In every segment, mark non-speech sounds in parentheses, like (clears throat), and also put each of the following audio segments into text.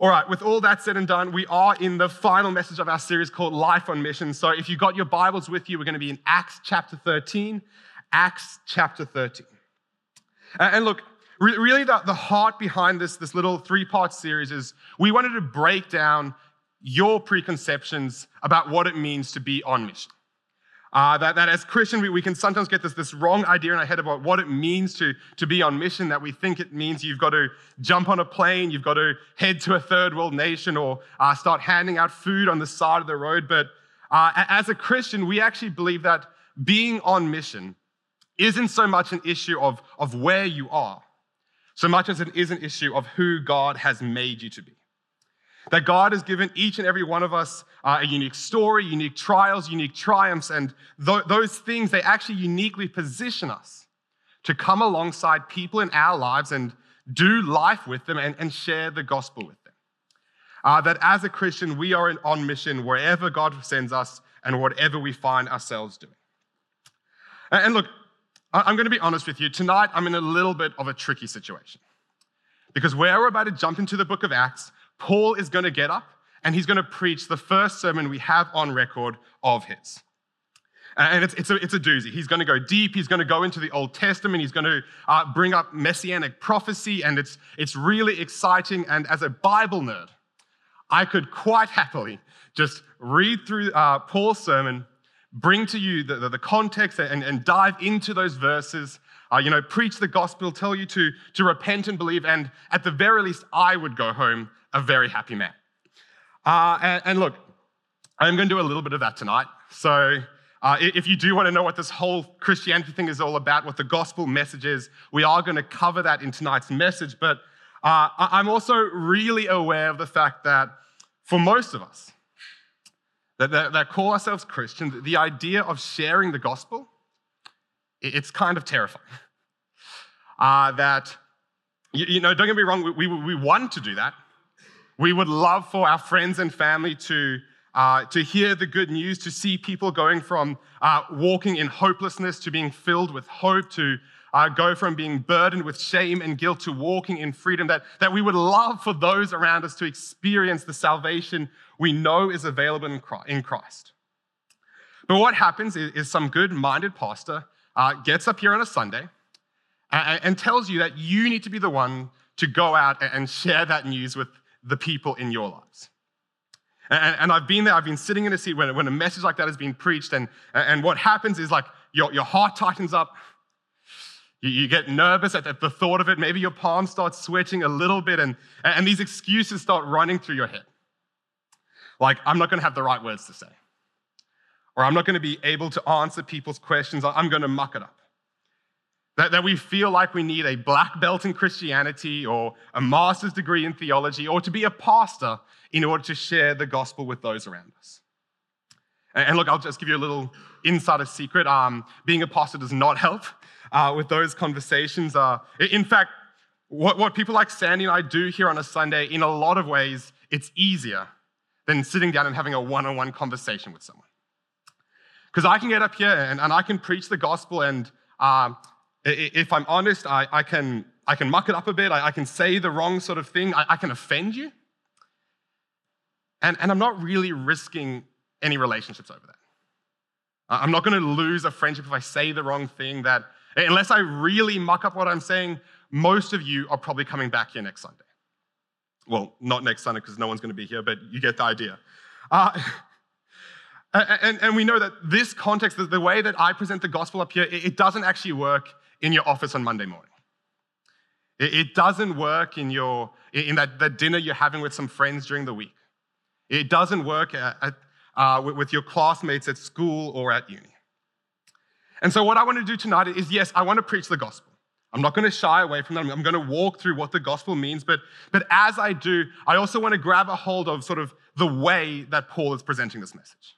All right, with all that said and done, we are in the final message of our series called Life on Mission. So if you've got your Bibles with you, we're going to be in Acts chapter 13. Acts chapter 13. And look, really the, the heart behind this, this little three part series is we wanted to break down your preconceptions about what it means to be on mission. Uh, that, that as Christian, we, we can sometimes get this, this wrong idea in our head about what it means to, to be on mission, that we think it means you've got to jump on a plane, you've got to head to a third world nation, or uh, start handing out food on the side of the road. But uh, as a Christian, we actually believe that being on mission isn't so much an issue of, of where you are, so much as it is an issue of who God has made you to be. That God has given each and every one of us uh, a unique story, unique trials, unique triumphs, and th- those things, they actually uniquely position us to come alongside people in our lives and do life with them and, and share the gospel with them. Uh, that as a Christian, we are on mission wherever God sends us and whatever we find ourselves doing. And, and look, I'm going to be honest with you. Tonight, I'm in a little bit of a tricky situation. Because where we're about to jump into the book of Acts, Paul is going to get up and he's going to preach the first sermon we have on record of his. And it's, it's, a, it's a doozy. He's going to go deep. He's going to go into the Old Testament. He's going to uh, bring up messianic prophecy, and it's, it's really exciting. And as a Bible nerd, I could quite happily just read through uh, Paul's sermon, bring to you the, the, the context, and, and, dive into those verses. Uh, you know, preach the gospel, tell you to, to repent and believe, and at the very least, I would go home a very happy man. Uh, and, and, look, I'm going to do a little bit of that tonight. So, uh, if you do want to know what this whole Christianity thing is all about, what the gospel message is, we are going to cover that in tonight's message. But uh, I'm also really aware of the fact that for most of us that, that, that call ourselves Christian, the idea of sharing the gospel, it's kind of terrifying. (laughs) Uh, that, you, you, know, don't get me wrong, we, we, we want to do that. We would love for our friends and family to, uh, to hear the good news, to see people going from uh, walking in hopelessness to being filled with hope, to uh, go from being burdened with shame and guilt to walking in freedom. That, that we would love for those around us to experience the salvation we know is available in Christ. But what happens is, is some good minded pastor uh, gets up here on a Sunday and, and tells you that you need to be the one to go out and share that news with the people in your lives. And, and, I've been there, I've been sitting in a seat when, when a message like that has been preached, and, and what happens is like your, your heart tightens up. You, you get nervous at, at the thought of it. Maybe your palms start sweating a little bit, and, and these excuses start running through your head. Like, I'm not going to have the right words to say, or I'm not going to be able to answer people's questions, I'm going to muck it up. That, that we feel like we need a black belt in Christianity or a master's degree in theology or to be a pastor in order to share the gospel with those around us. And, and look, I'll just give you a little insider secret. Um, being a pastor does not help uh, with those conversations. Uh, in fact, what, what people like Sandy and I do here on a Sunday, in a lot of ways, it's easier than sitting down and having a one on one conversation with someone. Because I can get up here and, and I can preach the gospel and uh, if I'm honest, I, I, can, I can muck it up a bit. I, I can say the wrong sort of thing. I, I can offend you. And, and I'm not really risking any relationships over that. I'm not going to lose a friendship if I say the wrong thing. That unless I really muck up what I'm saying, most of you are probably coming back here next Sunday. Well, not next Sunday because no one's going to be here, but you get the idea. Uh, (laughs) and, and, we know that this context, the way that I present the gospel up here, it doesn't actually work in your office on Monday morning. It doesn't work in, your, in that, that dinner you're having with some friends during the week. It doesn't work at, at, uh, with your classmates at school or at uni. And so, what I want to do tonight is yes, I want to preach the gospel. I'm not going to shy away from that. I'm going to walk through what the gospel means. But, but as I do, I also want to grab a hold of sort of the way that Paul is presenting this message.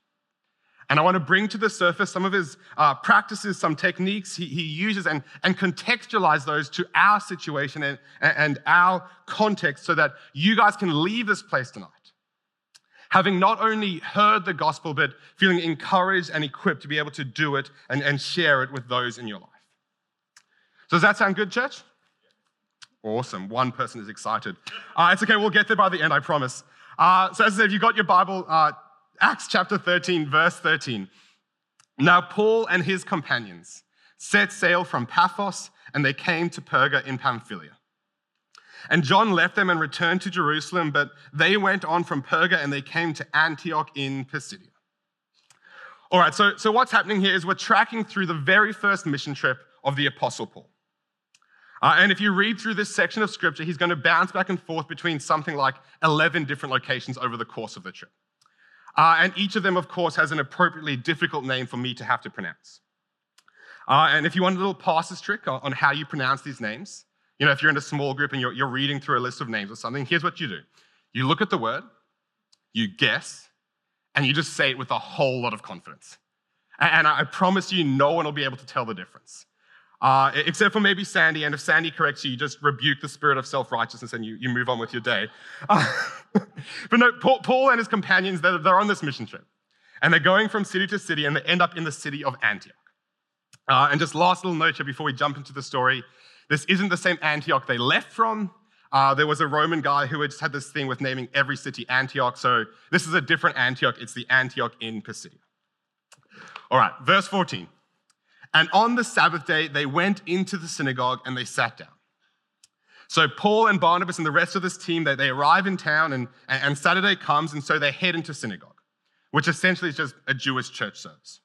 And I want to bring to the surface some of his uh, practices, some techniques he, he uses, and, and contextualize those to our situation and, and our context so that you guys can leave this place tonight having not only heard the gospel, but feeling encouraged and equipped to be able to do it and, and share it with those in your life. So, does that sound good, church? Awesome. One person is excited. Uh, it's okay, we'll get there by the end, I promise. Uh, so, as I said, if you've got your Bible, uh, Acts chapter 13, verse 13. Now, Paul and his companions set sail from Paphos and they came to Perga in Pamphylia. And John left them and returned to Jerusalem, but they went on from Perga and they came to Antioch in Pisidia. All right, so, so what's happening here is we're tracking through the very first mission trip of the Apostle Paul. Uh, and if you read through this section of scripture, he's going to bounce back and forth between something like 11 different locations over the course of the trip. Uh, and each of them, of course, has an appropriately difficult name for me to have to pronounce. Uh, and if you want a little passes trick on, on how you pronounce these names, you know, if you're in a small group and you're, you're reading through a list of names or something, here's what you do you look at the word, you guess, and you just say it with a whole lot of confidence. And I promise you, no one will be able to tell the difference. Uh, except for maybe Sandy, and if Sandy corrects you, you just rebuke the spirit of self righteousness and you, you move on with your day. Uh, (laughs) but no, Paul, Paul, and his companions, they're, they're, on this mission trip. And they're going from city to city, and they end up in the city of Antioch. Uh, and just last little note here before we jump into the story this isn't the same Antioch they left from. Uh, there was a Roman guy who had just had this thing with naming every city Antioch. So this is a different Antioch. It's the Antioch in Pisidia. All right, verse 14. And on the Sabbath day, they went into the synagogue and they sat down. So Paul and Barnabas and the rest of this team, they, they arrive in town and, and Saturday comes, and so they head into synagogue, which essentially is just a Jewish church service.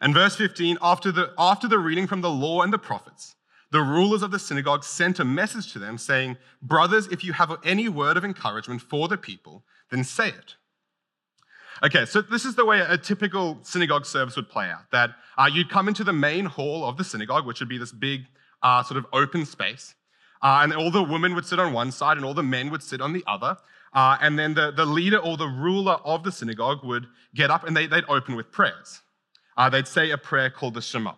And verse 15, after the, after the reading from the law and the prophets, the rulers of the synagogue sent a message to them saying, Brothers, if you have any word of encouragement for the people, then say it. Okay, so this is the way a typical synagogue service would play out that uh, you'd come into the main hall of the synagogue, which would be this big uh, sort of open space, uh, and all the women would sit on one side and all the men would sit on the other. Uh, and then the, the leader or the ruler of the synagogue would get up and they, would open with prayers. Uh, they'd say a prayer called the Shema.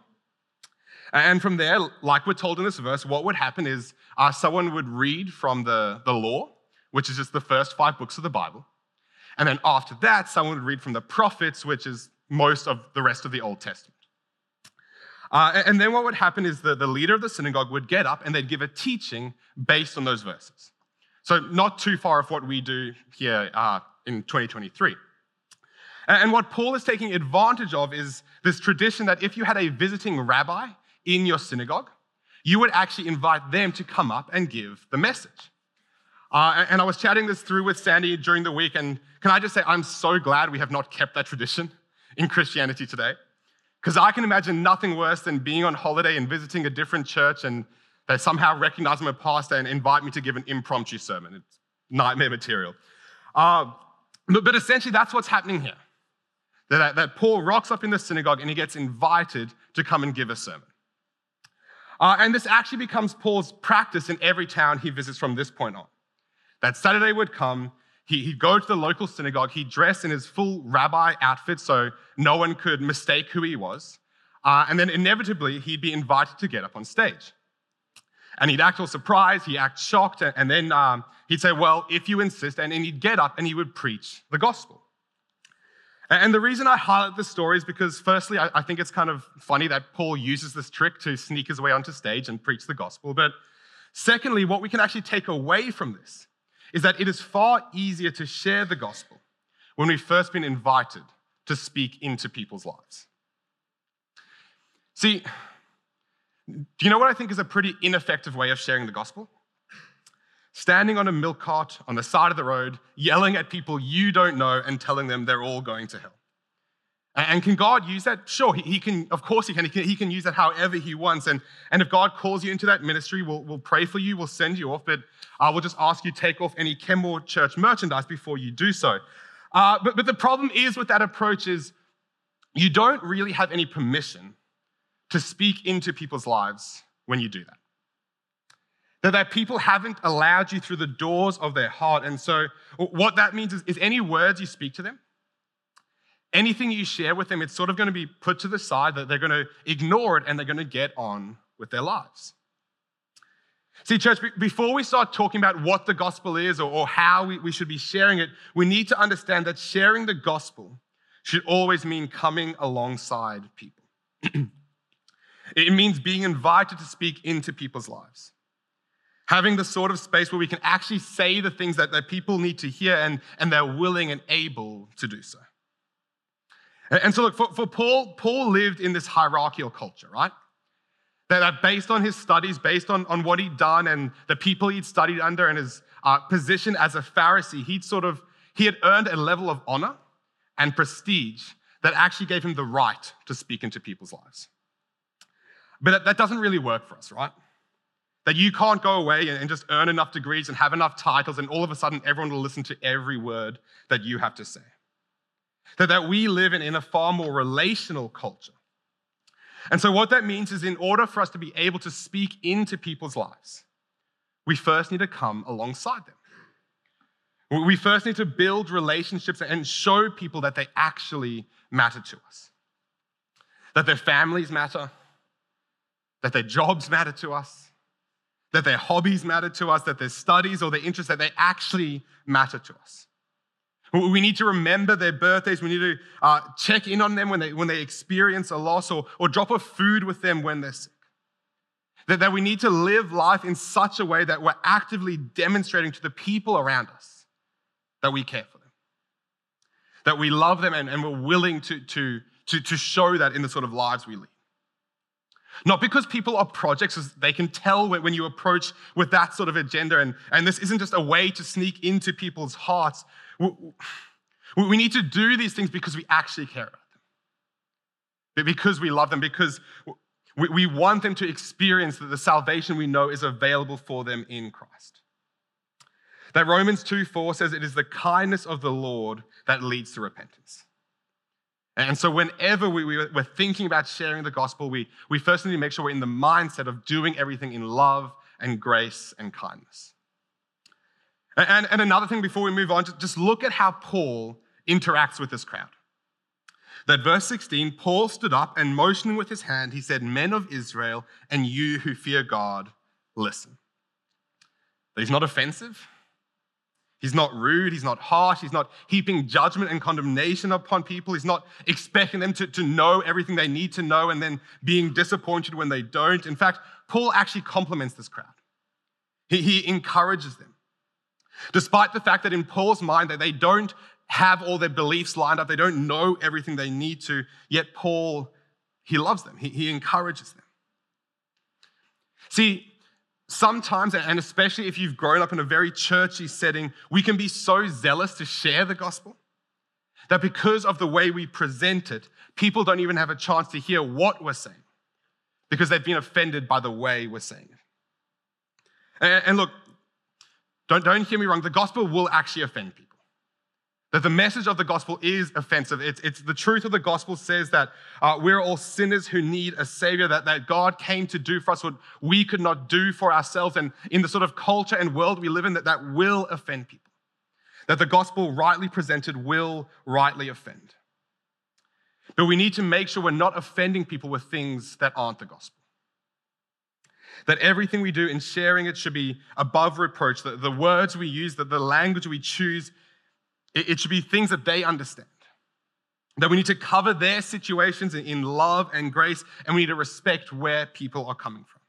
And from there, like we're told in this verse, what would happen is uh, someone would read from the, the law, which is just the first five books of the Bible. And then after that, someone would read from the prophets, which is most of the rest of the Old Testament. Uh, and then what would happen is the, the leader of the synagogue would get up and they'd give a teaching based on those verses. So, not too far off what we do here uh, in 2023. And what Paul is taking advantage of is this tradition that if you had a visiting rabbi in your synagogue, you would actually invite them to come up and give the message. Uh, and I was chatting this through with Sandy during the week, and can I just say, I'm so glad we have not kept that tradition in Christianity today. Because I can imagine nothing worse than being on holiday and visiting a different church, and they somehow recognize I'm a pastor and invite me to give an impromptu sermon. It's nightmare material. Uh, but, essentially, that's what's happening here. That, that Paul rocks up in the synagogue and he gets invited to come and give a sermon. Uh, and this actually becomes Paul's practice in every town he visits from this point on. That Saturday would come, he, would go to the local synagogue, he'd dress in his full rabbi outfit so no one could mistake who he was, uh, and then inevitably he'd be invited to get up on stage. And he'd act all surprised, he'd act shocked, and then um, he'd say, Well, if you insist, and, and he'd get up and he would preach the gospel. And the reason I highlight this story is because, firstly, I think it's kind of funny that Paul uses this trick to sneak his way onto stage and preach the gospel. But secondly, what we can actually take away from this is that it is far easier to share the gospel when we've first been invited to speak into people's lives. See, do you know what I think is a pretty ineffective way of sharing the gospel? standing on a milk cart on the side of the road, yelling at people you don't know and telling them they're all going to hell. And can God use that? Sure, he, can, of course he can. he can. He can use that however he wants. And, and if God calls you into that ministry, we'll, we'll pray for you, we'll send you off, but uh, we'll just ask you take off any Kenmore church merchandise before you do so. Uh, but, but the problem is with that approach is you don't really have any permission to speak into people's lives when you do that. That, that people haven't allowed you through the doors of their heart. And so, what that means is, is any words you speak to them, anything you share with them, it's sort of going to be put to the side, that they're going to ignore it and they're going to get on with their lives. See, church, before we start talking about what the gospel is or, how we, we should be sharing it, we need to understand that sharing the gospel should always mean coming alongside people. (clears throat) it means being invited to speak into people's lives. Having the sort of space where we can actually say the things that, that people need to hear and, and they're willing and able to do so. And, and so, look, for, for Paul, Paul lived in this hierarchical culture, right? That, that based on his studies, based on, on what he'd done and the people he'd studied under and his uh, position as a Pharisee, he'd sort of, he had earned a level of honor and prestige that actually gave him the right to speak into people's lives. But that, that doesn't really work for us, right? That you can't go away and just earn enough degrees and have enough titles, and all of a sudden everyone will listen to every word that you have to say. That, that we live in, in a far more relational culture. And so, what that means is, in order for us to be able to speak into people's lives, we first need to come alongside them. We first need to build relationships and show people that they actually matter to us, that their families matter, that their jobs matter to us, that their hobbies matter to us, that their studies or their interests, that they actually matter to us. We need to remember their birthdays. We need to uh, check in on them when they, when they experience a loss or, or drop a food with them when they're sick. That, that we need to live life in such a way that we're actively demonstrating to the people around us that we care for them, that we love them and, and we're willing to, to, to, to show that in the sort of lives we lead. Not because people are projects, they can tell when you approach with that sort of agenda. And, and this isn't just a way to sneak into people's hearts. We need to do these things because we actually care about them, because we love them, because we want them to experience that the salvation we know is available for them in Christ. That Romans 2 4 says it is the kindness of the Lord that leads to repentance. And so, whenever we, we, are thinking about sharing the gospel, we, we first need to make sure we're in the mindset of doing everything in love and grace and kindness. And, and another thing before we move on, just look at how Paul interacts with this crowd. That verse 16, Paul stood up and motioning with his hand, he said, Men of Israel, and you who fear God, listen. he's not offensive. He's not rude, he's not harsh, he's not heaping judgment and condemnation upon people. He's not expecting them to, to know everything they need to know and then being disappointed when they don't. In fact, Paul actually compliments this crowd. He, he encourages them. Despite the fact that in Paul's mind that they don't have all their beliefs lined up, they don't know everything they need to, yet Paul, he loves them, he, he encourages them. See, sometimes, and especially if you've grown up in a very churchy setting, we can be so zealous to share the gospel that because of the way we present it, people don't even have a chance to hear what we're saying because they've been offended by the way we're saying it. And, and look, don't, don't hear me wrong, the gospel will actually offend people. That the message of the gospel is offensive. It's, it's the truth of the gospel says that uh, we're all sinners who need a savior, that, that God came to do for us what we could not do for ourselves. And in the sort of culture and world we live in, that that will offend people. That the gospel rightly presented will rightly offend. But we need to make sure we're not offending people with things that aren't the gospel. That everything we do in sharing it should be above reproach, that the words we use, that the language we choose it should be things that they understand. That we need to cover their situations in love and grace, and we need to respect where people are coming from.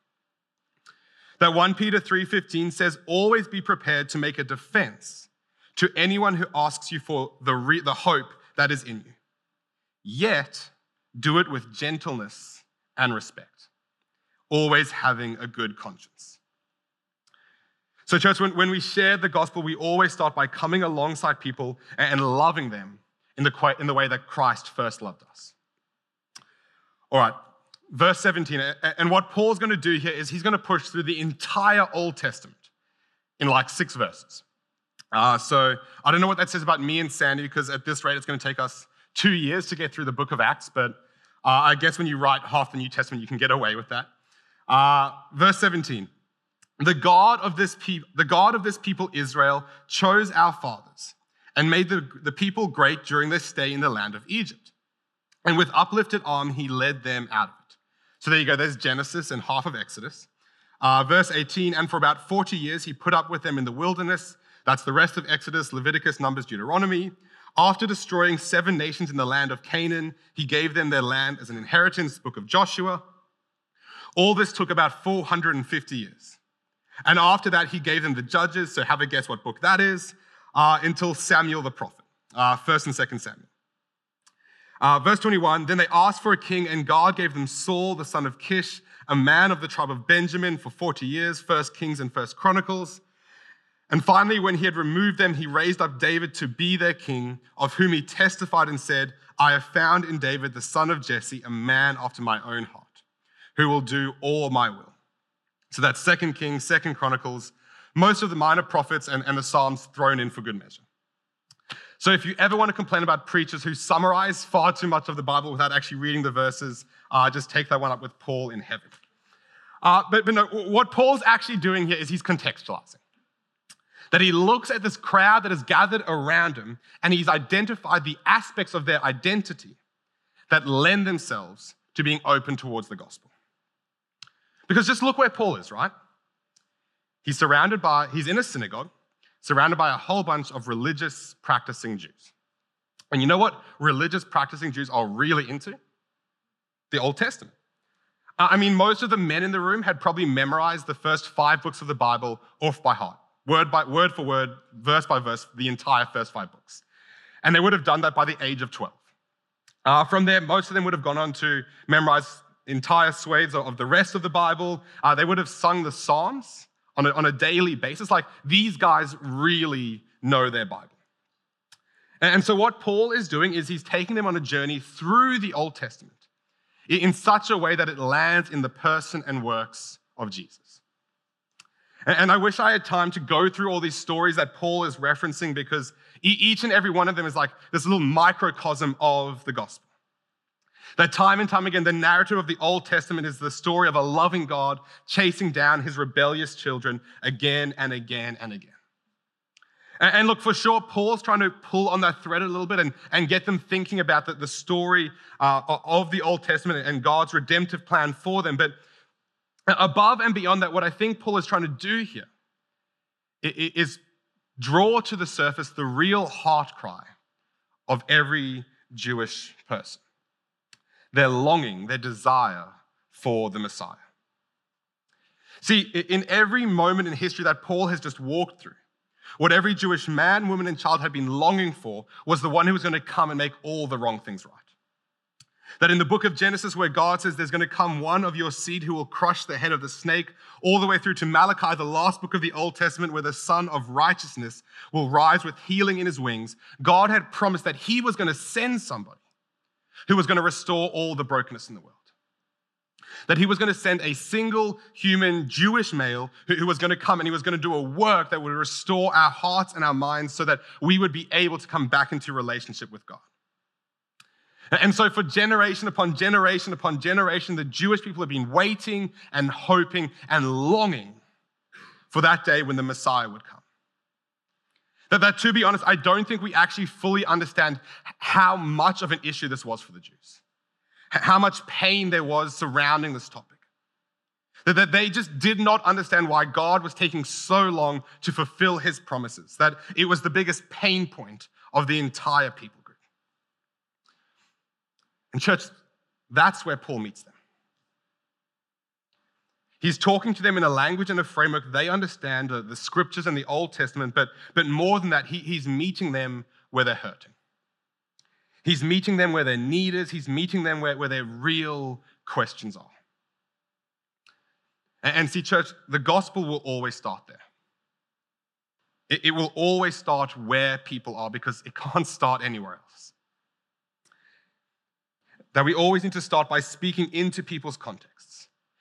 That 1 Peter 3:15 says, "Always be prepared to make a defense to anyone who asks you for the, re- the hope that is in you. Yet do it with gentleness and respect, always having a good conscience." So, church, when, when we share the gospel, we always start by coming alongside people and loving them in the, in the way that Christ first loved us. All right, verse 17. And what Paul's going to do here is he's going to push through the entire Old Testament in like six verses. Uh, so I don't know what that says about me and Sandy because at this rate it's going to take us two years to get through the book of Acts, but uh, I guess when you write half the New Testament, you can get away with that. Uh, verse 17. The God of this people, the God of this people Israel chose our fathers and made the, the people great during their stay in the land of Egypt. And with uplifted arm, he led them out of it. So there you go, there's Genesis and half of Exodus. Uh, verse 18, and for about 40 years he put up with them in the wilderness. That's the rest of Exodus, Leviticus, Numbers, Deuteronomy. After destroying seven nations in the land of Canaan, he gave them their land as an inheritance, book of Joshua. All this took about 450 years. And after that, he gave them the judges. So have a guess what book that is, uh, until Samuel the prophet, uh, 1st and 2nd Samuel. Uh, verse 21 Then they asked for a king, and God gave them Saul, the son of Kish, a man of the tribe of Benjamin, for 40 years, First Kings and First Chronicles. And finally, when he had removed them, he raised up David to be their king, of whom he testified and said, I have found in David, the son of Jesse, a man after my own heart, who will do all my will. So that's Second Kings, Second Chronicles, most of the minor prophets and, and the Psalms thrown in for good measure. So if you ever want to complain about preachers who summarize far too much of the Bible without actually reading the verses, uh, just take that one up with Paul in heaven. Uh, but, but no, what Paul's actually doing here is he's contextualizing. That he looks at this crowd that has gathered around him and he's identified the aspects of their identity that lend themselves to being open towards the gospel. Because just look where Paul is, right? He's surrounded by, he's in a synagogue, surrounded by a whole bunch of religious practicing Jews. And you know what religious practicing Jews are really into? The Old Testament. I mean, most of the men in the room had probably memorized the first five books of the Bible off by heart, word by word for word, verse by verse, the entire first five books. And they would have done that by the age of 12. Uh, from there, most of them would have gone on to memorize entire swathes of the rest of the Bible. Uh, they would have sung the Psalms on a, on a daily basis. Like these guys really know their Bible. And, and so, what Paul is doing is he's taking them on a journey through the Old Testament in such a way that it lands in the person and works of Jesus. And I wish I had time to go through all these stories that Paul is referencing because each and every one of them is like this little microcosm of the gospel. That time and time again, the narrative of the Old Testament is the story of a loving God chasing down his rebellious children again and again and again. And look, for sure, Paul's trying to pull on that thread a little bit and, and get them thinking about the, the story uh, of the Old Testament and God's redemptive plan for them. But above and beyond that, what I think Paul is trying to do here is draw to the surface the real heart cry of every Jewish person their longing, their desire for the Messiah. See, in every moment in history that Paul has just walked through, what every Jewish man, woman, and child had been longing for was the one who was going to come and make all the wrong things right. That in the book of Genesis, where God says there's going to come one of your seed who will crush the head of the snake, all the way through to Malachi, the last book of the Old Testament, where the Son of Righteousness will rise with healing in his wings, God had promised that he was going to send somebody who was going to restore all the brokenness in the world. That he was going to send a single human Jewish male who, was going to come and he was going to do a work that would restore our hearts and our minds so that we would be able to come back into relationship with God. And so, for generation upon generation upon generation, the Jewish people have been waiting and hoping and longing for that day when the Messiah would come. That, that, to be honest, I don't think we actually fully understand how much of an issue this was for the Jews, how much pain there was surrounding this topic. That, that they just did not understand why God was taking so long to fulfill his promises, that it was the biggest pain point of the entire people group. And, church, that's where Paul meets them. He's talking to them in a language and a framework they understand, the, scriptures and the Old Testament, but, but more than that, he, he's meeting them where they're hurting. He's meeting them where their need is, he's meeting them where, where their real questions are. And, and see, church, the gospel will always start there. It, it will always start where people are because it (laughs) can't start anywhere else. That we always need to start by speaking into people's contexts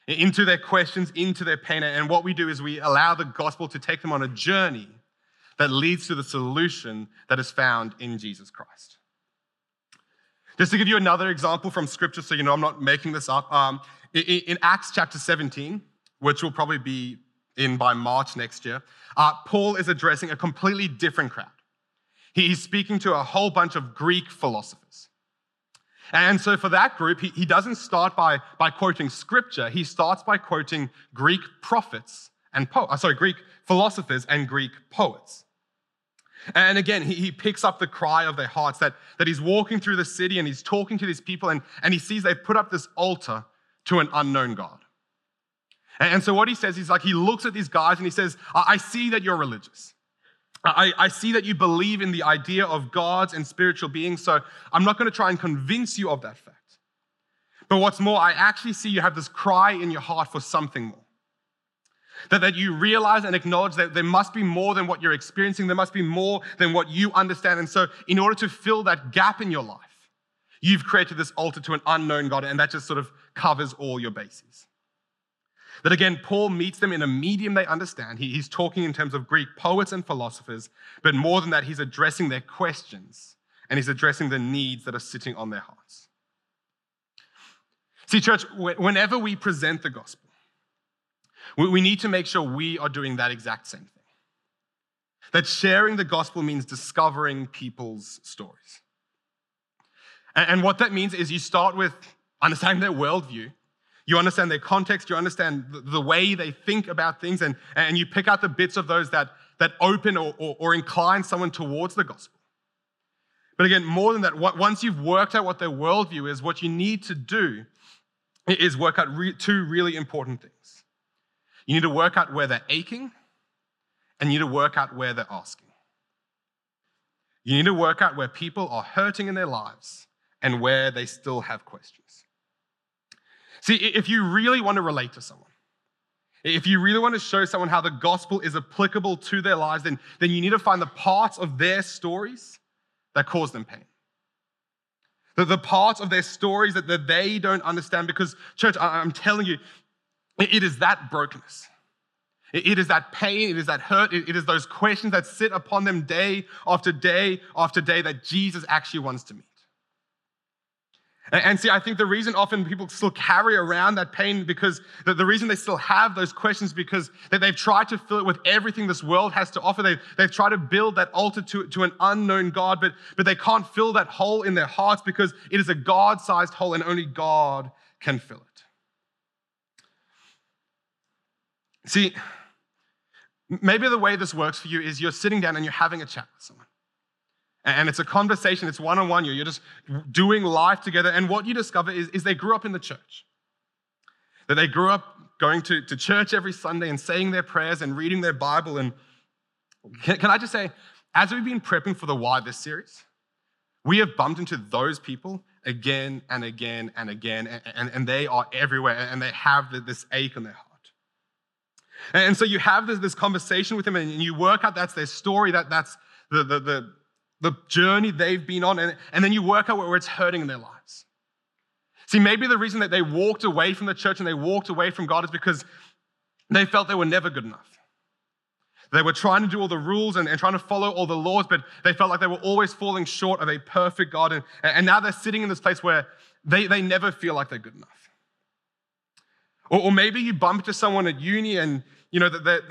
into their questions, into their pain. And what we do is we allow the gospel to take them on a journey that leads to the solution that is found in Jesus Christ. Just to give you another example from scripture, so you know I'm not making this up, um, in Acts chapter 17, which will probably be in by March next year, uh, Paul is addressing a completely different crowd. He's speaking to a whole bunch of Greek philosophers. And so for that group, he, he doesn't start by, by quoting scripture, he starts by quoting Greek prophets and poets, uh, sorry, Greek philosophers and Greek poets. And again, he, he picks up the cry of their hearts that, that he's walking through the city and he's talking to these people and, and he sees they've put up this altar to an unknown God. And so what he says, he's like, he looks at these guys and he says, I see that you're religious. I, I, see that you believe in the idea of gods and spiritual beings, so I'm not going to try and convince you of that fact. But what's more, I actually see you have this cry in your heart for something more. That, that you realize and acknowledge that there must be more than what you're experiencing, there must be more than what you understand. And so, in order to fill that gap in your life, you've created this altar to an unknown God, and that just sort of covers all your bases. That again, Paul meets them in a medium they understand. He, he's talking in terms of Greek poets and philosophers, but more than that, he's addressing their questions and he's addressing the needs that are sitting on their hearts. See, church, whenever we present the gospel, we need to make sure we are doing that exact same thing. That sharing the gospel means discovering people's stories. And what that means is you start with understanding their worldview, you understand their context, you understand the way they think about things, and, and you pick out the bits of those that, that open or, or, or incline someone towards the gospel. But again, more than that, once you've worked out what their worldview is, what you need to do is work out re- two really important things. You need to work out where they're aching, and you need to work out where they're asking. You need to work out where people are hurting in their lives and where they still have questions. See, if you really want to relate to someone, if you really want to show someone how the gospel is applicable to their lives, then, then you need to find the parts of their stories that cause them pain. The, the parts of their stories that, that they don't understand. Because, church, I, I'm telling you, it, it is that brokenness. It, it is that pain, it is that hurt, it, it is those questions that sit upon them day after day after day that Jesus actually wants to meet. And see, I think the reason often people still carry around that pain because the, reason they still have those questions because that they've tried to fill it with everything this world has to offer. They've, they've tried to build that altar to, to an unknown God, but, but they can't fill that hole in their hearts because it is a God sized hole and only God can fill it. See, maybe the way this works for you is you're sitting down and you're having a chat with someone. And it's a conversation, it's one on one. You're just doing life together. And what you discover is, is they grew up in the church. That they grew up going to, to church every Sunday and saying their prayers and reading their Bible. And can, can I just say, as we've been prepping for the Why This series, we have bumped into those people again and again and again, and, and, and they are everywhere, and they have this ache in their heart. And so you have this, this conversation with them, and you work out that's their story, that, that's the, the, the, the journey they've been on, and, and then you work out where it's hurting in their lives. See, maybe the reason that they walked away from the church and they walked away from God is because they felt they were never good enough. They were trying to do all the rules and, and trying to follow all the laws, but they felt like they were always falling short of a perfect God. And, and now they're sitting in this place where they, they never feel like they're good enough. Or, or maybe you bump into someone at uni and you know that, that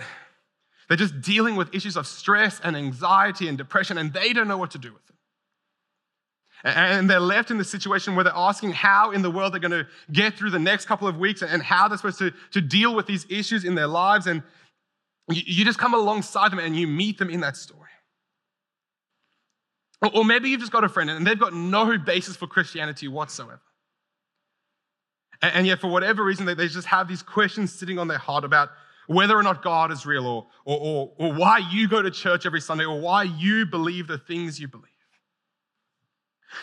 they're just dealing with issues of stress and anxiety and depression, and they don't know what to do with it. And they're left in the situation where they're asking how in the world they're going to get through the next couple of weeks and how they're supposed to, to deal with these issues in their lives. And you just come alongside them and you meet them in that story. Or maybe you've just got a friend and they've got no basis for Christianity whatsoever. And yet, for whatever reason, they just have these questions sitting on their heart about whether or not God is real, or, or, or, or why you go to church every Sunday, or why you believe the things you believe.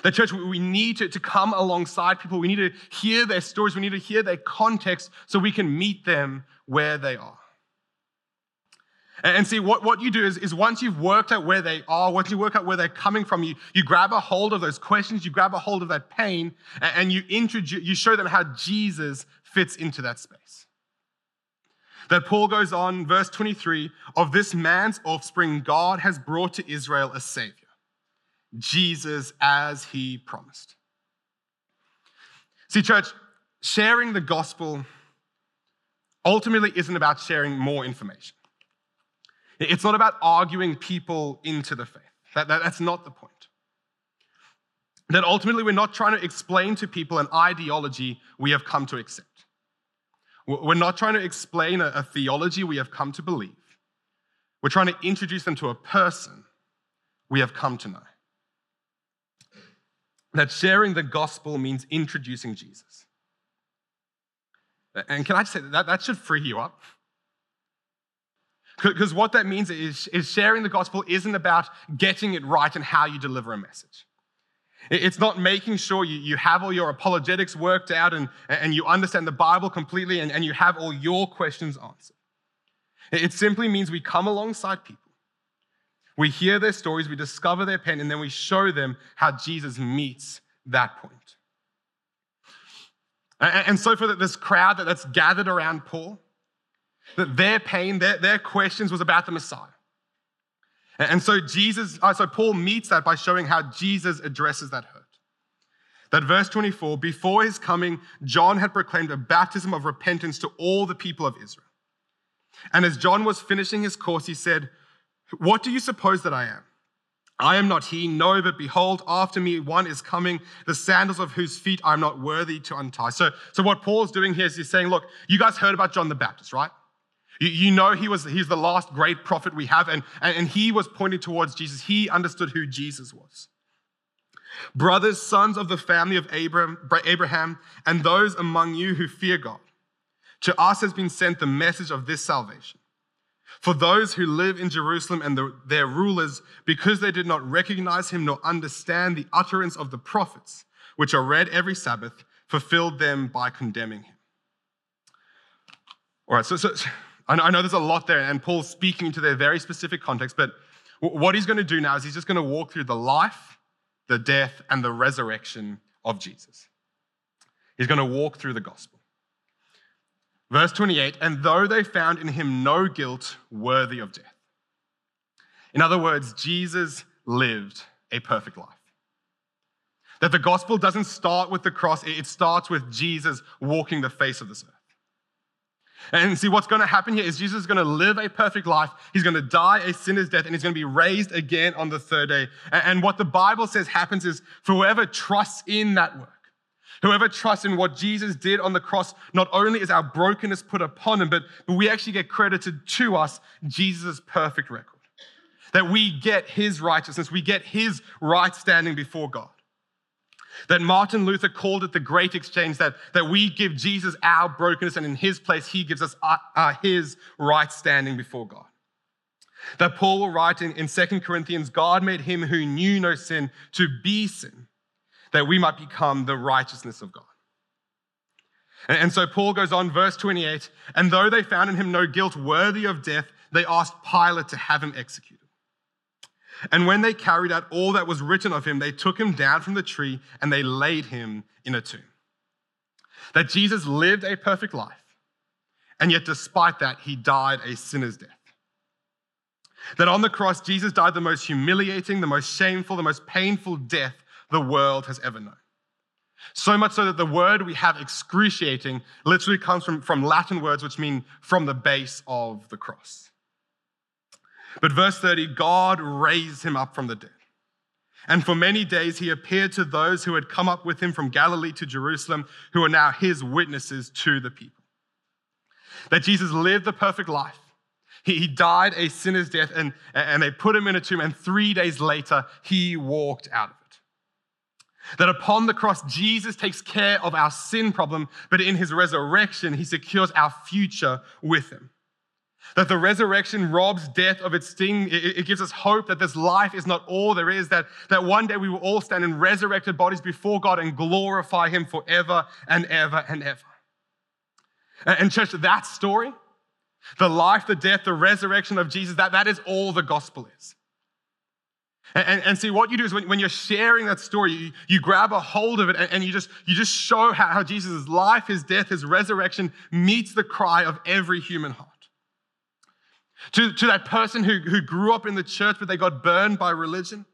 The church, we need to, to come alongside people. We need to hear their stories. We need to hear their context so we can meet them where they are. And see, what, what you do is, is once you've worked out where they are, once you work out where they're coming from, you, you grab a hold of those questions, you grab a hold of that pain, and, and you introduce, you show them how Jesus fits into that space. That Paul goes on, verse 23 of this man's offspring, God has brought to Israel a Savior, Jesus as he promised. See, church, sharing the gospel ultimately isn't about sharing more information. It's not about arguing people into the faith. That, that, that's not the point. That ultimately, we're not trying to explain to people an ideology we have come to accept. We're not trying to explain a, theology we have come to believe. We're trying to introduce them to a person we have come to know. That sharing the gospel means introducing Jesus. And can I just say that that should free you up? Because what that means is, is sharing the gospel isn't about getting it right and how you deliver a message. It's not making sure you, you have all your apologetics worked out and, and you understand the Bible completely and, and you have all your questions answered. It simply means we come alongside people. We hear their stories, we discover their pain, and then we show them how Jesus meets that point. And so, for this crowd that's gathered around Paul, that their pain, their, their questions was about the Messiah. And so Jesus, uh, so Paul meets that by showing how Jesus addresses that hurt. That verse 24, before his coming, John had proclaimed a baptism of repentance to all the people of Israel. And as John was finishing his course, he said, What do you suppose that I am? I am not he, no, but behold, after me one is coming, the sandals of whose feet I am not worthy to untie. So, so what Paul's doing here is he's saying, Look, you guys heard about John the Baptist, right? You, you know he was he's the last great prophet we have, and, and he was pointing towards Jesus. He understood who Jesus was. Brothers, sons of the family of Abraham, Abraham, and those among you who fear God, to us has been sent the message of this salvation. For those who live in Jerusalem and the, their rulers, because they did not recognize him nor understand the utterance of the prophets, which are read every Sabbath, fulfilled them by condemning him. All right, so, so I know there's a lot there, and Paul's speaking to their very specific context, but what he's going to do now is he's just going to walk through the life, the death, and the resurrection of Jesus. He's going to walk through the gospel. Verse 28 And though they found in him no guilt worthy of death. In other words, Jesus lived a perfect life. That the gospel doesn't start with the cross, it starts with Jesus walking the face of this earth. And see, what's going to happen here is Jesus is going to live a perfect life. He's going to die a sinner's death, and he's going to be raised again on the third day. And what the Bible says happens is for whoever trusts in that work, whoever trusts in what Jesus did on the cross, not only is our brokenness put upon him, but, but we actually get credited to us Jesus' perfect record. That we get his righteousness, we get his right standing before God. That Martin Luther called it the great exchange, that, that we give Jesus our brokenness, and in his place, he gives us our, our, his right standing before God. That Paul will write in, in 2 Corinthians God made him who knew no sin to be sin, that we might become the righteousness of God. And, and so Paul goes on, verse 28 and though they found in him no guilt worthy of death, they asked Pilate to have him executed. And when they carried out all that was written of him, they took him down from the tree and they laid him in a tomb. That Jesus lived a perfect life, and yet despite that, he died a sinner's death. That on the cross, Jesus died the most humiliating, the most shameful, the most painful death the world has ever known. So much so that the word we have, excruciating, literally comes from, from Latin words which mean from the base of the cross. But verse 30 God raised him up from the dead. And for many days he appeared to those who had come up with him from Galilee to Jerusalem, who are now his witnesses to the people. That Jesus lived the perfect life. He, died a sinner's death, and, and they put him in a tomb, and three days later, he walked out of it. That upon the cross, Jesus takes care of our sin problem, but in his resurrection, he secures our future with him. That the resurrection robs death of its sting. It, gives us hope that this life is not all there is, that, that one day we will all stand in resurrected bodies before God and glorify Him forever and ever and ever. And, church, that story, the life, the death, the resurrection of Jesus, that, that is all the gospel is. And, and, see, what you do is when, when you're sharing that story, you, you grab a hold of it and, and, you, just, you just show how, how Jesus' life, his death, his resurrection meets the cry of every human heart. To, to that person who, who grew up in the church but they got burned by religion.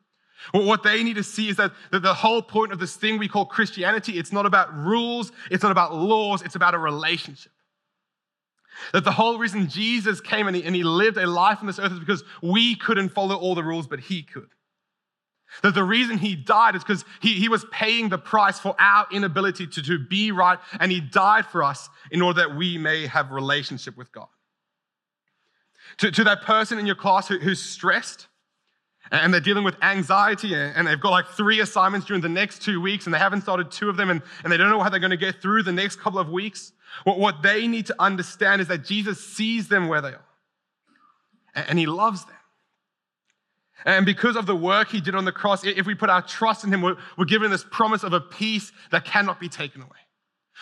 Well, what they need to see is that, that the whole point of this thing we call Christianity, it's not about rules, it's not about laws, it's about a relationship. That the whole reason Jesus came and he, and he lived a life on this earth is because we couldn't follow all the rules, but he could. That the reason he died is because he, he was paying the price for our inability to, to be right, and he died for us in order that we may have relationship with God. To, to that person in your class who, who's stressed and they're dealing with anxiety and they've got like three assignments during the next two weeks and they haven't started two of them and, and they don't know how they're going to get through the next couple of weeks. What, what they need to understand is that Jesus sees them where they are and he loves them. And because of the work he did on the cross, if we put our trust in him, we're, we're given this promise of a peace that cannot be taken away.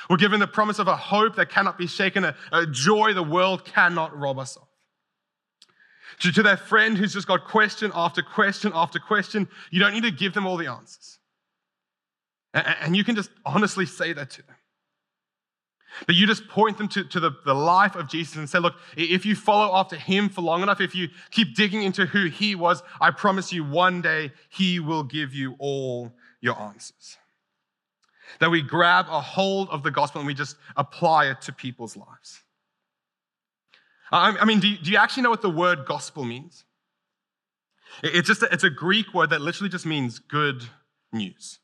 We're given the promise of a hope that cannot be shaken, a, a joy the world cannot rob us of. To, to that friend who's just got question after question after question, you don't need to give them all the answers. And, and you can just honestly say that to them. But you just point them to, to the, the life of Jesus and say, look, if you follow after him for long enough, if you keep digging into who he was, I promise you one day he will give you all your answers. That we grab a hold of the gospel and we just apply it to people's lives. I mean, do you, do you actually know what the word gospel means? It's just a, it's a Greek word that literally just means good news.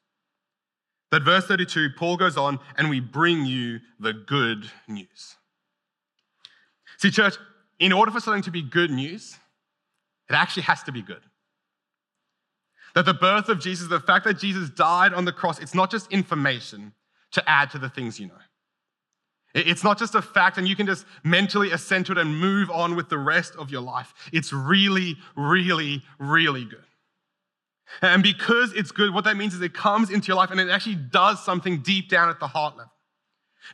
That verse 32, Paul goes on, and we bring you the good news. See, church, in order for something to be good news, it actually has to be good. That the birth of Jesus, the fact that Jesus died on the cross, it's not just information to add to the things you know. It's not just a fact and you can just mentally assent to it and move on with the rest of your life. It's really, really, really good. And because it's good, what that means is it comes into your life and it actually does something deep down at the heart level.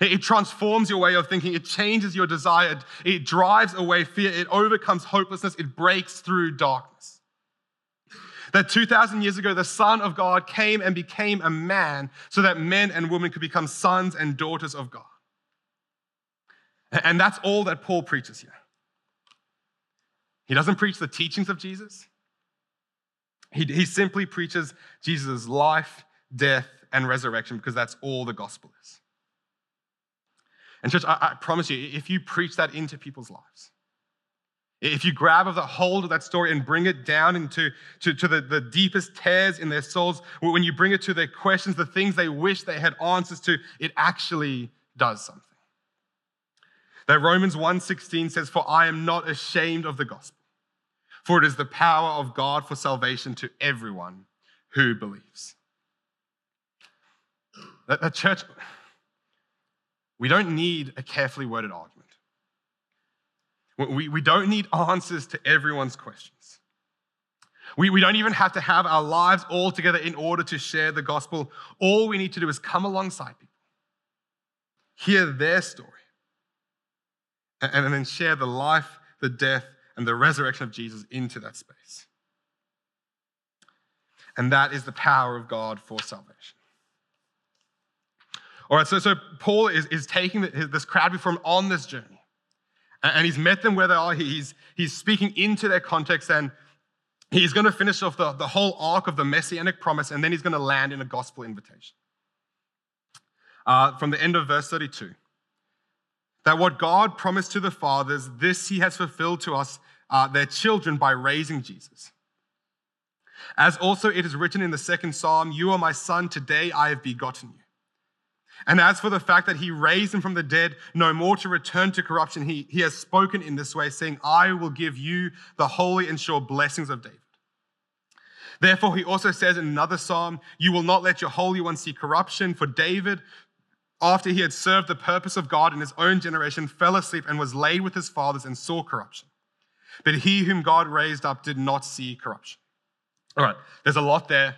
It transforms your way of thinking. It changes your desire. It drives away fear. It overcomes hopelessness. It breaks through darkness. That 2,000 years ago, the Son of God came and became a man so that men and women could become sons and daughters of God. And that's all that Paul preaches here. He doesn't preach the teachings of Jesus, he, he simply preaches Jesus' life, death, and resurrection because that's all the gospel is. And, church, I, I promise you, if you preach that into people's lives, if you grab the hold of that story and bring it down into to, to the, the deepest tears in their souls, when you bring it to their questions, the things they wish they had answers to, it actually does something. That Romans 1:16 says, For I am not ashamed of the gospel. For it is the power of God for salvation to everyone who believes. The church, we don't need a carefully worded argument. We, we don't need answers to everyone's questions. We, we don't even have to have our lives all together in order to share the gospel. All we need to do is come alongside people, hear their story, and, then share the life, the death, and the resurrection of Jesus into that space. And that is the power of God for salvation. All right, so, so Paul is, is taking this crowd before him on this journey. And he's met them where they are. He's, he's speaking into their context, and he's going to finish off the, the whole arc of the messianic promise, and then he's going to land in a gospel invitation. Uh, from the end of verse 32 that what God promised to the fathers, this he has fulfilled to us uh, their children by raising Jesus. As also it is written in the second psalm, You are my son, today I have begotten you. And as for the fact that he raised him from the dead, no more to return to corruption, he, he has spoken in this way, saying, I will give you the holy and sure blessings of David. Therefore, he also says in another psalm, You will not let your Holy One see corruption. For David, after he had served the purpose of God in his own generation, fell asleep and was laid with his fathers and saw corruption. But he whom God raised up did not see corruption. All right, there's a lot there.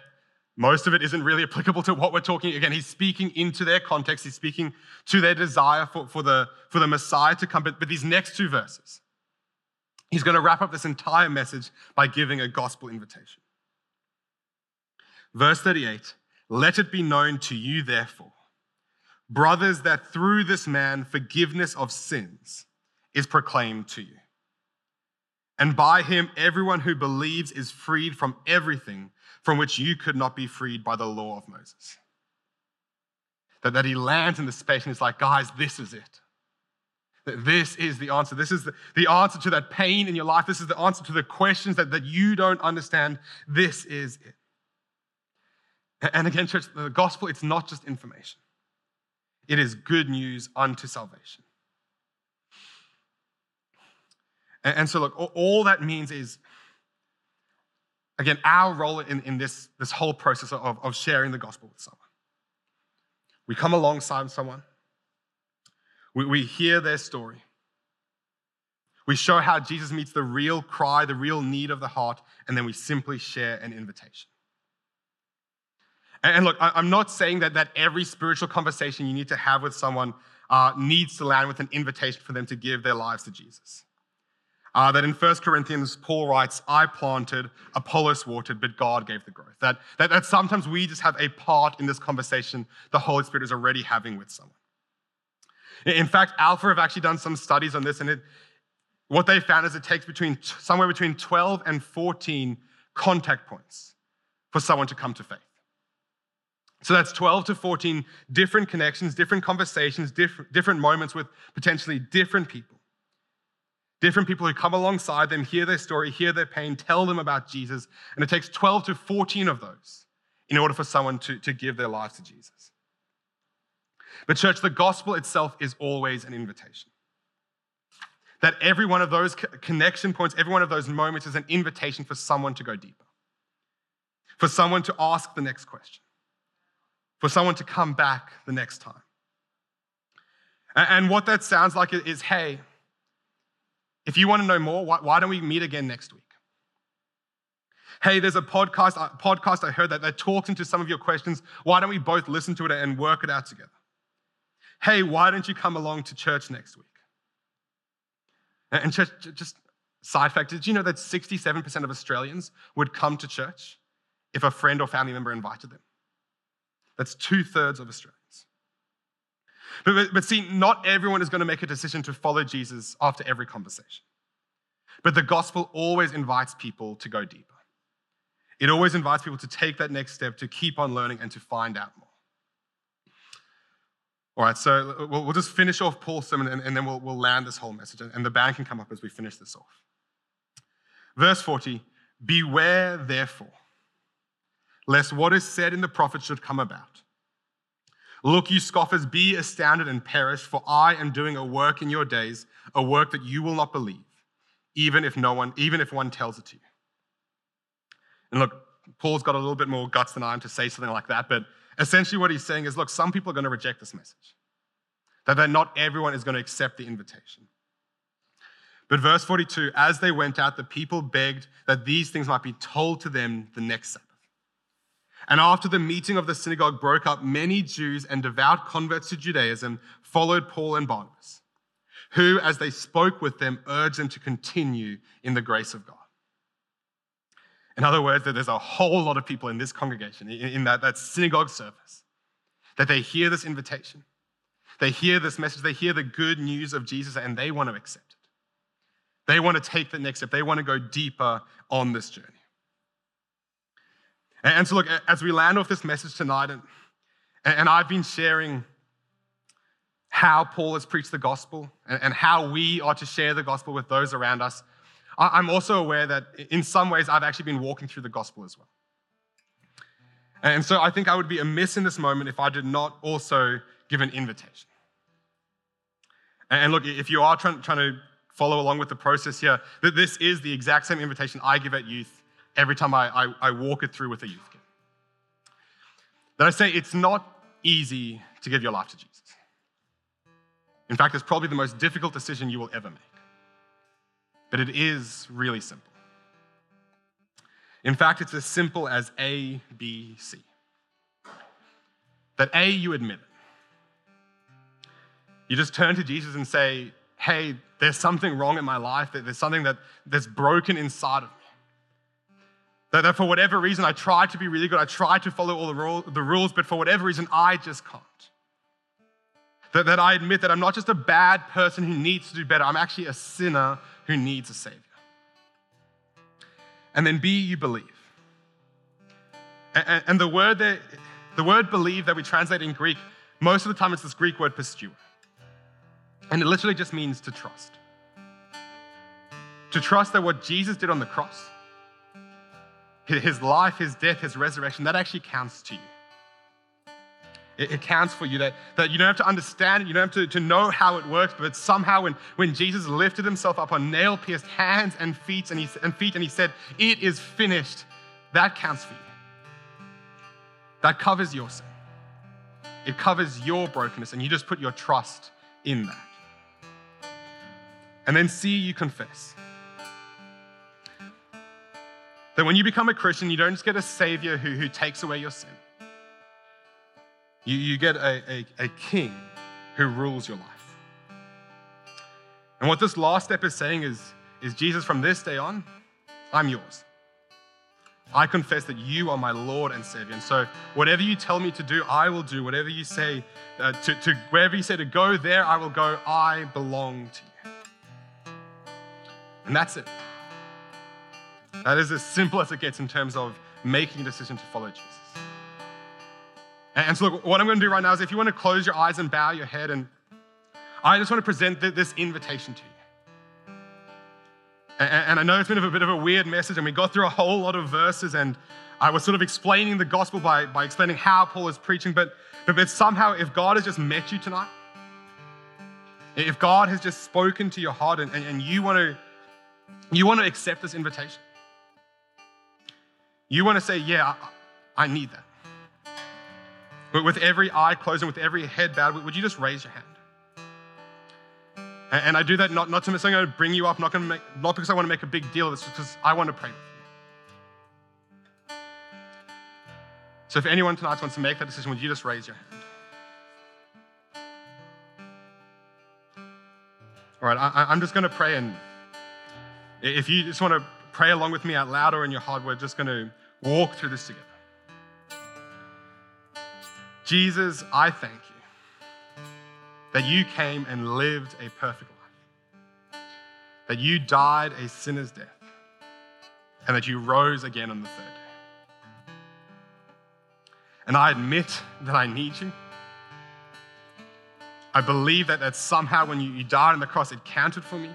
Most of it isn't really applicable to what we're talking. Again, he's speaking into their context. He's speaking to their desire for, for, the, for the Messiah to come. But, but these next two verses, he's going to wrap up this entire message by giving a gospel invitation. Verse 38 Let it be known to you, therefore, brothers, that through this man forgiveness of sins is proclaimed to you. And by him, everyone who believes is freed from everything from which you could not be freed by the law of Moses. That, that he lands in the space and he's like, guys, this is it. That this is the answer. This is the, the answer to that pain in your life. This is the answer to the questions that, that you don't understand. This is it. And again, church, the gospel, it's not just information, it is good news unto salvation. And, and so, look, all that means is, again, our role in, in this, this whole process of, of sharing the gospel with someone. We come alongside someone. We, we hear their story. We show how Jesus meets the real cry, the real need of the heart, and then we simply share an invitation. And, look, I, am not saying that, that every spiritual conversation you need to have with someone uh, needs to land with an invitation for them to give their lives to Jesus. Uh, that in 1 Corinthians, Paul writes, I planted, Apollos watered, but God gave the growth. That, that, that sometimes we just have a part in this conversation the Holy Spirit is already having with someone. In fact, Alpha have actually done some studies on this, and it, what they found is it takes between somewhere between 12 and 14 contact points for someone to come to faith. So that's 12 to 14 different connections, different conversations, different, different moments with potentially different people. Different people who come alongside them, hear their story, hear their pain, tell them about Jesus. And it takes 12 to 14 of those in order for someone to, to give their lives to Jesus. But, church, the gospel itself is always an invitation. That every one of those connection points, every one of those moments is an invitation for someone to go deeper, for someone to ask the next question, for someone to come back the next time. And what that sounds like is hey, if you want to know more, why don't we meet again next week? Hey, there's a podcast, a podcast I heard that, that talks into some of your questions. Why don't we both listen to it and work it out together? Hey, why don't you come along to church next week? And just side fact, did you know that 67% of Australians would come to church if a friend or family member invited them? That's two thirds of Australians. But, but, see, not everyone is going to make a decision to follow Jesus after every conversation. But the gospel always invites people to go deeper. It always invites people to take that next step, to keep on learning, and to find out more. All right, so uh, we'll, just finish off Paul's sermon and, and then we'll, we'll land this whole message. And the band can come up as we finish this off. Verse 40 Beware, therefore, lest what is said in the prophet should come about. Look, you scoffers, be astounded and perish, for I am doing a work in your days, a work that you will not believe, even if no one, even if one tells it to you. And look, Paul's got a little bit more guts than I am to say something like that, but essentially what he's saying is look, some people are going to reject this message. That not everyone is going to accept the invitation. But verse 42 as they went out, the people begged that these things might be told to them the next Sabbath. And after the meeting of the synagogue broke up, many Jews and devout converts to Judaism followed Paul and Barnabas, who, as they spoke with them, urged them to continue in the grace of God. In other words, that there's a whole lot of people in this congregation, in that, that synagogue service, that they hear this invitation, they hear this message, they hear the good news of Jesus, and they want to accept it. They want to take the next step, they want to go deeper on this journey. And so, look, as we land off this message tonight, and, and I've been sharing how Paul has preached the gospel and, how we are to share the gospel with those around us, I'm also aware that in some ways I've actually been walking through the gospel as well. And so I think I would be amiss in this moment if I did not also give an invitation. And look, if you are trying, trying to follow along with the process here, that this is the exact same invitation I give at youth every time I, I, I walk it through with a youth kid. That I say it's not easy to give your life to Jesus. In fact, it's probably the most difficult decision you will ever make. But it is really simple. In fact, it's as simple as A, B, C. That A, you admit it. You just turn to Jesus and say, hey, there's something wrong in my life, there's something that, that's broken inside of me. That, that for whatever reason, I try to be really good. I try to follow all the, rule, the rules, but for whatever reason, I just can't. That, that I admit that I'm not just a bad person who needs to do better, I'm actually a sinner who needs a Savior. And then B, you believe. And, and the word that, the word believe that we translate in Greek, most of the time it's this Greek word pisteuo. And it literally just means to trust. To trust that what Jesus did on the cross, his life, his death, his resurrection, that actually counts to you. It, counts for you that, that you don't have to understand it, you don't have to, to know how it works, but somehow when, when Jesus lifted himself up on nail pierced hands and feet and, he, and feet and he said, It is finished, that counts for you. That covers your sin. It covers your brokenness, and you just put your trust in that. And then C, you confess. That when you become a Christian, you don't just get a savior who, who takes away your sin. You, you get a, a, a king who rules your life. And what this last step is saying is, is Jesus, from this day on, I'm yours. I confess that you are my Lord and Savior. And so, whatever you tell me to do, I will do. Whatever you say, uh, to, to wherever you say to go, there I will go. I belong to you. And that's it. That is as simple as it gets in terms of making a decision to follow Jesus. And so, look, what I'm going to do right now is if you want to close your eyes and bow your head, and I just want to present this invitation to you. And I know it's been a bit of a weird message, and we got through a whole lot of verses, and I was sort of explaining the gospel by, by explaining how Paul is preaching, but, but somehow, if God has just met you tonight, if God has just spoken to your heart and, and, and you want to you want to accept this invitation, you want to say, Yeah, I, need that. But with every eye closed and with every head bowed, would you just raise your hand? And I do that not, not to I'm going to bring you up, not, going to make, not because I want to make a big deal of this, because I want to pray with you. So if anyone tonight wants to make that decision, would you just raise your hand? All right, I, I'm just going to pray, and if you just want to pray along with me out loud or in your heart, we're just going to walk through this together. Jesus, I thank you that you came and lived a perfect life, that you died a sinner's death, and that you rose again on the third day. And I admit that I need you. I believe that, that somehow when you, you died on the cross, it counted for me.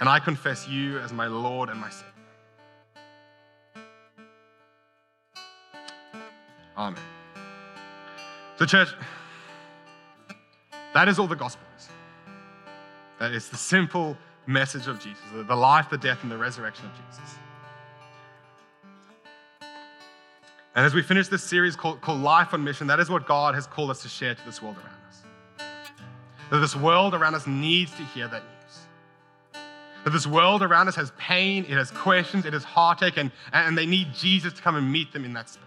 And I confess you as my Lord and my Savior. Amen. So, church, that is all the gospel is. That is the simple message of Jesus the life, the death, and the resurrection of Jesus. And as we finish this series called, called Life on Mission, that is what God has called us to share to this world around us. That this world around us needs to hear that news. That this world around us has pain, it has questions, it has heartache, and, and they need Jesus to come and meet them in that space.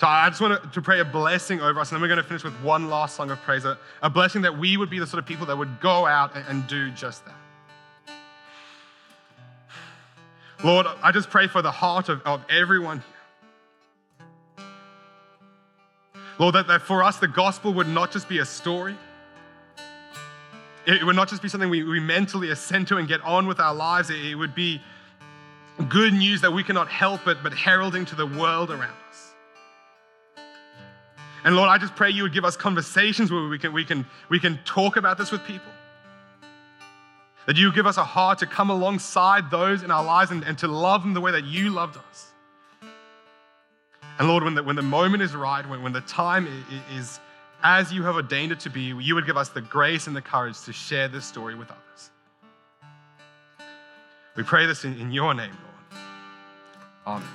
So I just want to pray a blessing over us, and then we're going to finish with one last song of praise a, a blessing that we would be the sort of people that would go out and, and do just that. Lord, I just pray for the heart of, of everyone here. Lord, that, that for us, the gospel would not just be a story. It would not just be something we, we mentally assent to and get on with our lives. It, it would be good news that we cannot help but, but heralding to the world around us. And Lord, I just pray you would give us conversations where we can, we can, we can talk about this with people. That you would give us a heart to come alongside those in our lives and, and to love them the way that you loved us. And Lord, when the, when the moment is right, when, when the time is as you have ordained it to be, you would give us the grace and the courage to share this story with others. We pray this in, in your name, Lord. Amen.